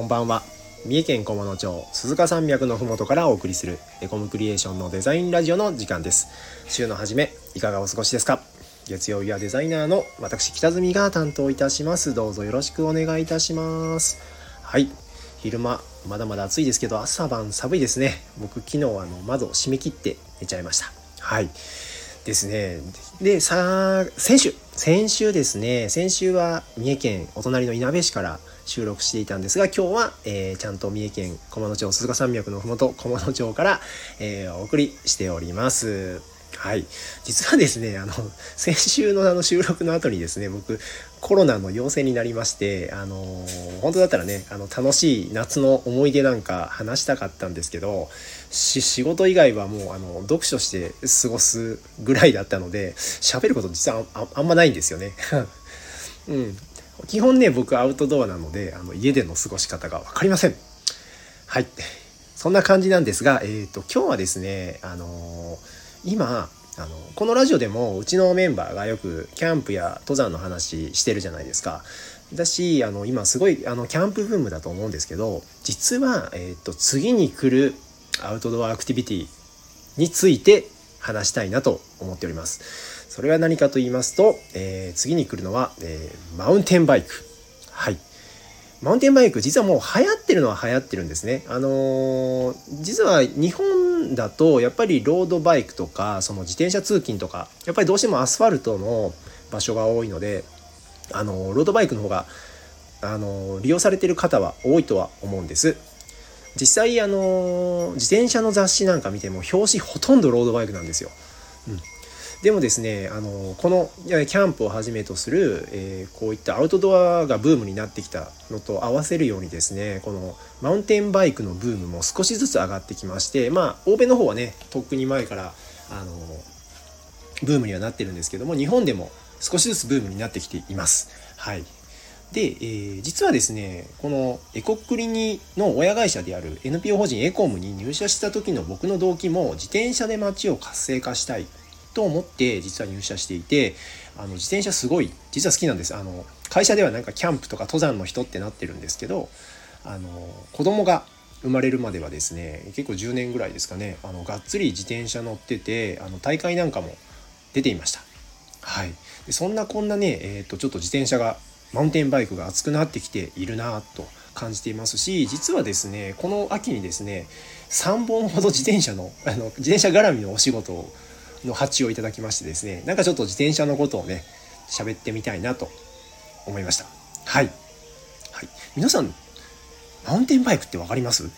こんばんは。三重県菰野町鈴鹿山脈のふもとからお送りするエコムクリエーションのデザインラジオの時間です。週の初めいかがお過ごしですか？月曜日はデザイナーの私北住が担当いたします。どうぞよろしくお願いいたします。はい。昼間まだまだ暑いですけど朝晩寒いですね。僕昨日あの窓を閉め切って寝ちゃいました。はい。ですね。でさ先週。先週ですね。先週は三重県お隣のいなべ市から収録していたんですが今日は、えー、ちゃんと三重県菰野町鈴鹿山脈のふもと菰野町から、えー、お送りしておりますはい。実はですね、あの、先週のあの収録の後にですね、僕、コロナの陽性になりまして、あの本当だったらね、あの、楽しい夏の思い出なんか話したかったんですけど、仕事以外はもう、あの、読書して過ごすぐらいだったので、喋ること実はああんまないんですよね。うん。基本ね、僕アウトドアなので、あの、家での過ごし方が分かりません。はい。そんな感じなんですが、えっ、ー、と、今日はですね、あのー今あのこのラジオでもうちのメンバーがよくキャンプや登山の話してるじゃないですか。だしあの今すごいあのキャンプブームだと思うんですけど実は、えーと、次に来るアウトドアアクティビティについて話したいなと思っております。それは何かと言いますと、えー、次に来るのは、えー、マウンテンバイク。はい。マウンテンバイク実はもう流行ってるのは流行ってるんですね。あのー、実は日本だとやっぱりロードバイクとかその自転車通勤とかやっぱりどうしてもアスファルトの場所が多いので、あの、ロードバイクの方が、あの、利用されてる方は多いとは思うんです。実際あの自転車の雑誌なんか見ても表紙ほとんどロードバイクなんですよ。うん、でもですねあのこのキャンプをはじめとする、えー、こういったアウトドアがブームになってきたのと合わせるようにですねこのマウンテンバイクのブームも少しずつ上がってきましてまあ欧米の方はねとっくに前からあのブームにはなってるんですけども日本でも少しずつブームになってきています。はいで、えー、実はですねこのエコックリニの親会社である NPO 法人エコムに入社した時の僕の動機も自転車で街を活性化したいと思って実は入社していてあの自転車すごい実は好きなんですあの会社ではなんかキャンプとか登山の人ってなってるんですけどあの子供が生まれるまではですね結構10年ぐらいですかねあのがっつり自転車乗っててあの大会なんかも出ていました。はい、でそんなこんなね、えーと、ちょっと自転車がマウンテンバイクが熱くなってきているなと感じていますし実はですねこの秋にですね3本ほど自転車のあの自転車絡みのお仕事をの発注をいただきましてですねなんかちょっと自転車のことをね喋ってみたいなと思いました。はい、はい、皆さんマウンテンバイクって分かります？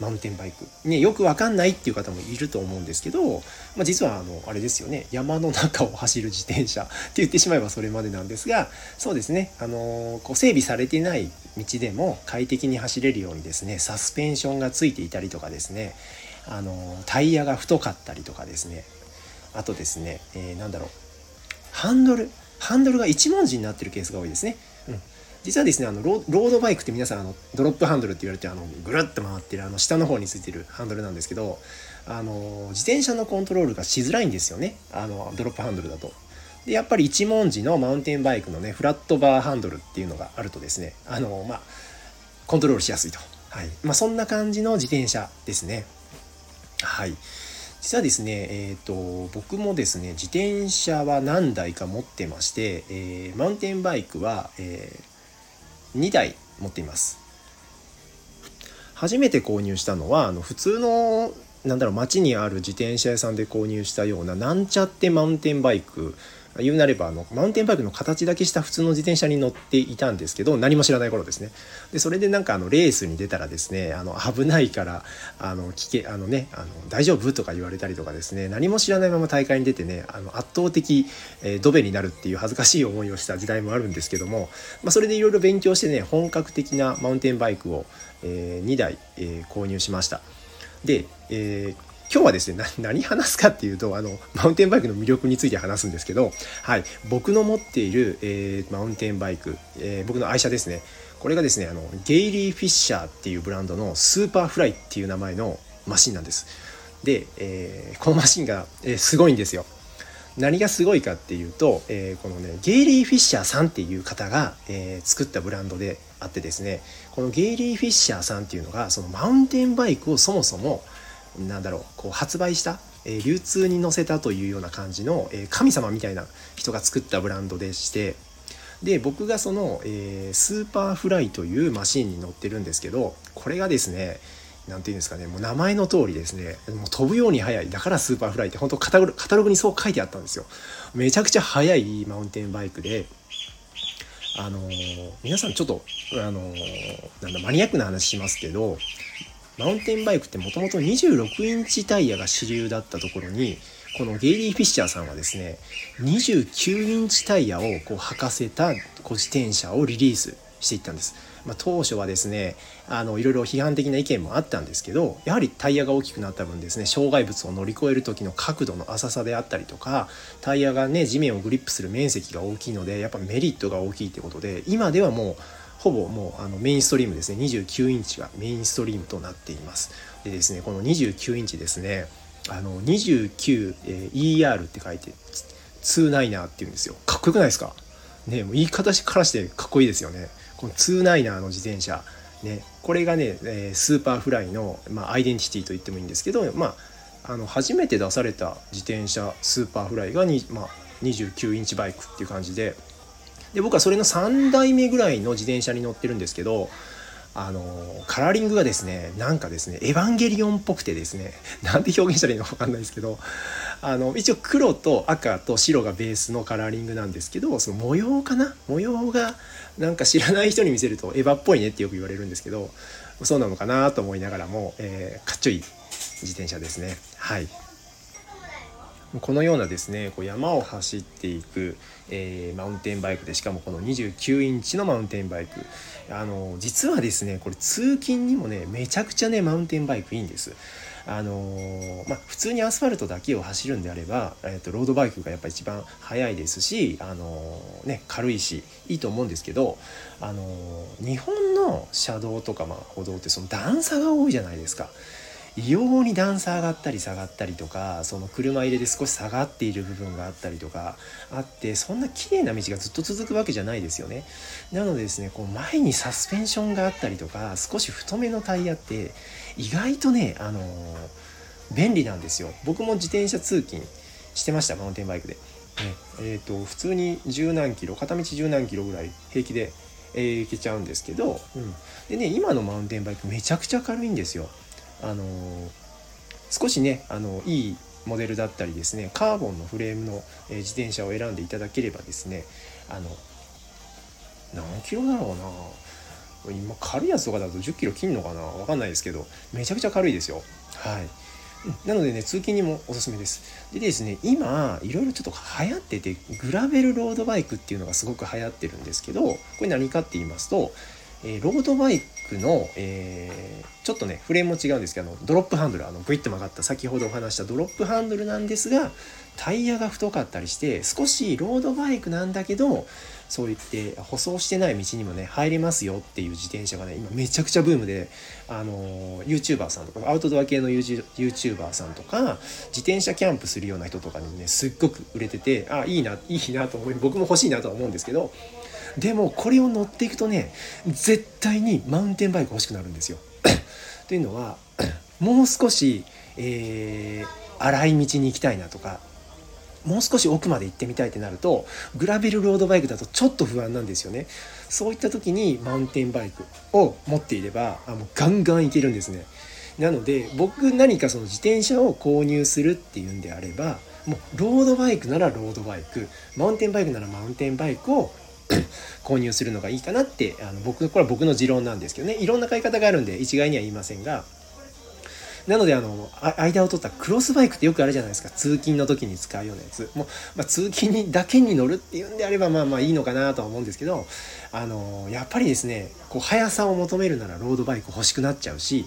マウンテンバイク。ねよく分かんないっていう方もいると思うんですけど、まあ、実はあのあれですよね。山の中を走る自転車って言ってしまえばそれまでなんですがそうですね。あのこう整備されてない道でも快適に走れるようにですねサスペンションがついていたりとかですねあのタイヤが太かったりとかですねあとですね、えー、なんだろうハンドルハンドルが一文字になってるケースが多いですね。うん、実はですねあのロードバイクって皆さんあのドロップハンドルって言われてあのぐるっと回ってるあの下の方についてるハンドルなんですけどあの自転車のコントロールがしづらいんですよねあのドロップハンドルだと。でやっぱり一文字のマウンテンバイクのねフラットバーハンドルっていうのがあるとですねあのまあコントロールしやすいと。はいまあ、そんな感じの自転車ですね。はい。実はですね、えーと、僕もですね自転車は何台か持ってまして、えー、マウンテンバイクは、えー、2台持っています。初めて購入したのはあの普通のなんだろう街にある自転車屋さんで購入したようななんちゃってマウンテンバイク言うなればあのマウンテンバイクの形だけした普通の自転車に乗っていたんですけど何も知らない頃ですね。でそれでなんかあのレースに出たらですねあの危ないからあの聞けあのねあの大丈夫とか言われたりとかですね何も知らないまま大会に出てねあの圧倒的、えー、ドベになるっていう恥ずかしい思いをした時代もあるんですけども、まあ、それでいろいろ勉強してね本格的なマウンテンバイクを、えー、2台、えー、購入しました。で、えー今日はですね何話すかっていうとあのマウンテンバイクの魅力について話すんですけど、はい、僕の持っている、えー、マウンテンバイク、えー、僕の愛車ですね。これがですねあのゲイリー・フィッシャーっていうブランドのスーパーフライっていう名前のマシンなんです。で、えー、このマシンが、えー、すごいんですよ。何がすごいかっていうと、えー、このねゲイリー・フィッシャーさんっていう方が、えー、作ったブランドであってですねこのゲイリー・フィッシャーさんっていうのがそのマウンテンバイクをそもそもなんだろうこう発売した、え、流通に乗せたというような感じの、え、神様みたいな人が作ったブランドでしてで僕がその、えー、スーパーフライというマシンに乗ってるんですけどこれがですね何て言うんですかねもう名前の通りですねもう飛ぶように速いだからスーパーフライって本当カタログにそう書いてあったんですよ。めちゃくちゃ速いマウンテンバイクであのー、皆さんちょっとあのー、なんだマニアックな話しますけどマウンテンバイクってもともと26インチタイヤが主流だったところにこのゲイリー・フィッシャーさんはですね29インチタイヤをこう履かせた自転車をリリースしていったんです。まあ、当初はですねあのいろいろ批判的な意見もあったんですけどやはりタイヤが大きくなった分ですね障害物を乗り越える時の角度の浅さであったりとかタイヤがね地面をグリップする面積が大きいのでやっぱメリットが大きいってことで今ではもうほぼもうあのメインストリームですね。29インチがメインストリームとなっています。でですねこの29インチですねあの 29ER って書いて29っていうんですよ。かっこよくないですか？ねもう言い方からしてかっこいいですよね。この29の自転車ねこれがね、えスーパーフライの、まあ、アイデンティティと言ってもいいんですけどまああの初めて出された自転車スーパーフライがに、まあ、29インチバイクっていう感じでで僕はそれの3代目ぐらいの自転車に乗ってるんですけどあのカラーリングがですねなんかですねエヴァンゲリオンっぽくてですね なんて表現したらいいのか分かんないですけどあの一応黒と赤と白がベースのカラーリングなんですけどその模様かな？模様がなんか知らない人に見せるとエヴァっぽいねってよく言われるんですけどそうなのかなと思いながらも、えー、かっちょいい自転車ですねはい。このようなですねこう山を走っていく、えー、マウンテンバイクでしかもこの29インチのマウンテンバイクあの実はですねこれ通勤にもねめちゃくちゃねマウンテンバイクいいんです。あのー、まあ、普通にアスファルトだけを走るんであれば、えーと、ロードバイクがやっぱ一番速いですし、あのー、ね、軽いしいいと思うんですけど、あの日本の車道とか、まあ、歩道ってその段差が多いじゃないですか。異様に段差上がったり下がったりとかその車入れで少し下がっている部分があったりとかあってそんな綺麗な道がずっと続くわけじゃないですよね。なのでですねこう前にサスペンションがあったりとか少し太めのタイヤって意外とねあのー、便利なんですよ。僕も自転車通勤してましたマウンテンバイクで、ねえーと、普通に十何キロ片道十何キロぐらい平気で、えー、行けちゃうんですけど、うん、でね今のマウンテンバイクめちゃくちゃ軽いんですよ。あの少しねあのいいモデルだったりですねカーボンのフレームの、え自転車を選んでいただければですねあの何キロだろうな。今軽いやつとかだと10キロ切んのかな？分かんないですけどめちゃくちゃ軽いですよ。はい。なのでね通勤にもおすすめです。でですね今いろいろちょっと流行っててグラベルロードバイクっていうのがすごく流行ってるんですけどこれ何かって言いますとえー、ロードバイクの、えー、ちょっとねフレームも違うんですけどドロップハンドルあのグイッと曲がった先ほどお話したドロップハンドルなんですがタイヤが太かったりして少しロードバイクなんだけどそう言って舗装してない道にもね入れますよっていう自転車がね今めちゃくちゃブームであの YouTuber さんとかアウトドア系の YouTuber さんとか自転車キャンプするような人とかにねすっごく売れててあいいないいなと思い僕も欲しいなとは思うんですけどでもこれを乗っていくとね絶対にマウンテンバイク欲しくなるんですよ。というのは もう少し、えー、荒い道に行きたいなとかもう少し奥まで行ってみたいってなるとグラベルロードバイクだとちょっと不安なんですよねそういった時にマウンテンバイクを持っていればあもうガンガン行けるんですねなので僕何かその自転車を購入するっていうんであればもうロードバイクならロードバイクマウンテンバイクならマウンテンバイクを 購入するのがいいかなってあの僕これは僕の持論なんですけどね。いろんな買い方があるんで一概には言いませんがなのであの間を取ったクロスバイクってよくあるじゃないですか。通勤の時に使うようなやつ。もう、まあ、通勤にだけに乗るっていうんであればまあまあいいのかなとは思うんですけどあのやっぱりですねこう速さを求めるならロードバイク欲しくなっちゃうし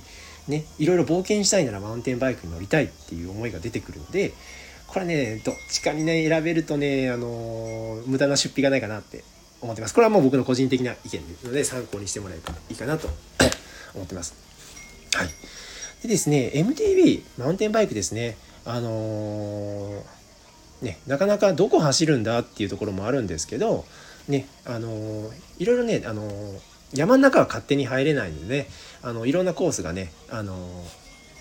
ねいろいろ冒険したいならマウンテンバイクに乗りたいっていう思いが出てくるのでこれねどっちかにね選べるとねあの無駄な出費がないかなって思ってます。これはもう僕の個人的な意見ですので参考にしてもらえばいいかなと 思ってます。はい。でですね、MTB、マウンテンバイクですね、あのー、ね、なかなかどこ走るんだっていうところもあるんですけど、ね、あのー、いろいろね、あのー、山の中は勝手に入れないのでねあのいろんなコースがねあの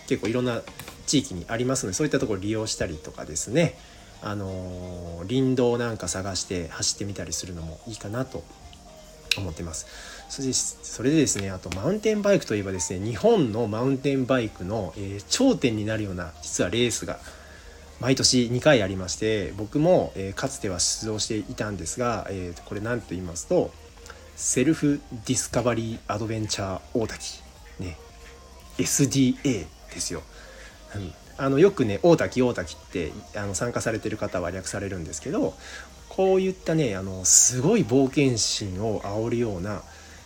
結構いろんな地域にありますのでそういったところを利用したりとかですねあの林道なんか探して走ってみたりするのもいいかなと思ってます。それでそれでですねあとマウンテンバイクといえばですね日本のマウンテンバイクの、えー、頂点になるような実はレースが毎年2回ありまして僕も、えー、かつては出場していたんですが、えー、これ何と言いますと Self Discovery Adventure 王滝ね SDA ですよ。うんあのよくね王滝王滝ってあの参加されてる方は略されるんですけどこういったねあのすごい冒険心を煽るような、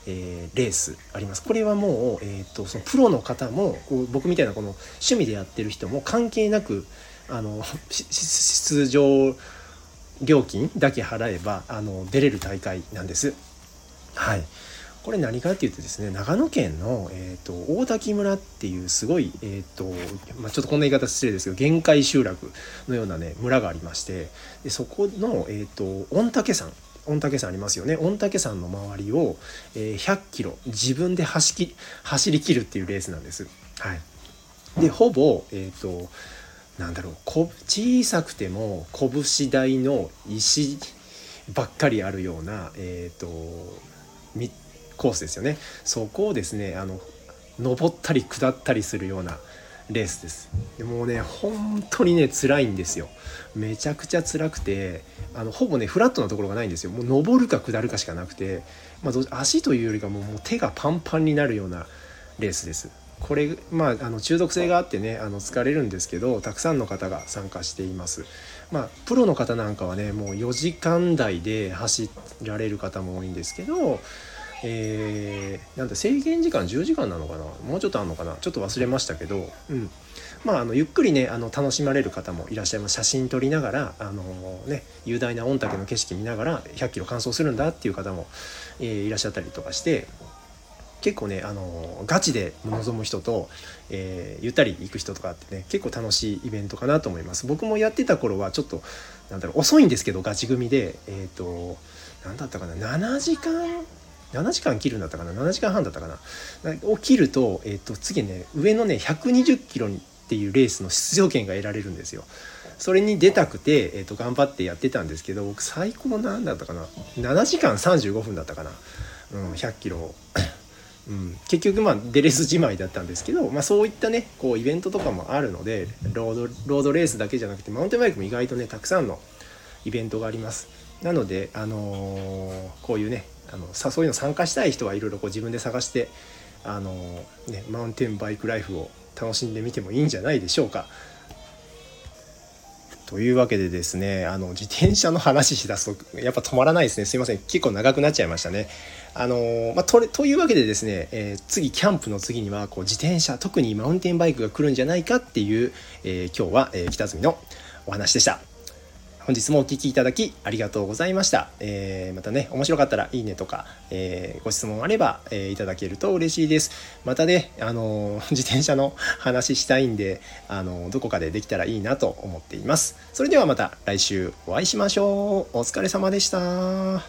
えー、レースありますこれはもう、えーと、そのプロの方もこう僕みたいなこの趣味でやってる人も関係なくあの出場料金だけ払えばあの出れる大会なんです。はいこれ何かっていうとですね長野県の、えーと、大滝村っていうすごい、えーとまあ、ちょっとこんな言い方失礼ですけど限界集落のようなね村がありましてでそこの、えーと、御嶽山御嶽山ありますよね御嶽山の周りを、えー、100キロ自分で走き走りきるっていうレースなんです。はい、でほぼ、えーと、なんだろう小さくても拳大の石ばっかりあるような、えーとコースですよね。そこをですねあの登ったり下ったりするようなレースです。でもうね本当にね辛いんですよ。めちゃくちゃ辛くてあのほぼねフラットなところがないんですよ。もう登るか下るかしかなくて、まあ、足というよりかももう手がパンパンになるようなレースです。これまああの中毒性があってねあの疲れるんですけどたくさんの方が参加しています。まあプロの方なんかはねもう4時間台で走られる方も多いんですけどえー、なんだ制限時間10時間なのかな？もうちょっとあるのかな？ちょっと忘れましたけど、うん、まああのゆっくりねあの楽しまれる方もいらっしゃいます。写真撮りながらあの、ね、雄大な御嶽の景色見ながら100キロ完走するんだっていう方も、えー、いらっしゃったりとかして結構ねあのガチで臨む人と、えー、ゆったり行く人とかってね結構楽しいイベントかなと思います。僕もやってた頃はちょっとなんだろう遅いんですけどガチ組でえっ、ー、と何だったかな？7時間7時間切るんだったかな？7時間半だったかな？を切ると,、えー、と次ね上のね120キロっていうレースの出場権が得られるんですよ。それに出たくて、えー、と頑張ってやってたんですけど僕最高なんだったかな？7時間35分だったかな、うん、100キロ。うん、結局まあ出れずじまいだったんですけど、まあ、そういったねこうイベントとかもあるのでロードロードレースだけじゃなくてマウンテンバイクも意外とねたくさんのイベントがあります。なので、あのー、こういうねあのそういうの参加したい人はいろいろ自分で探してあの、ね、マウンテンバイクライフを楽しんでみてもいいんじゃないでしょうか。というわけでですねあの自転車の話しだすとやっぱ止まらないですねすいません結構長くなっちゃいましたね。あのまあ、とというわけでですね、えー、次キャンプの次にはこう自転車特にマウンテンバイクが来るんじゃないかっていう、えー、今日は、えー、北住のお話でした。本日もお聴きいただきありがとうございました。えー、またね、面白かったらいいねとか、えー、ご質問あれば、えー、いただけると嬉しいです。またね、あの自転車の話したいんで、あのどこかでできたらいいなと思っています。それではまた来週お会いしましょう。お疲れ様でした。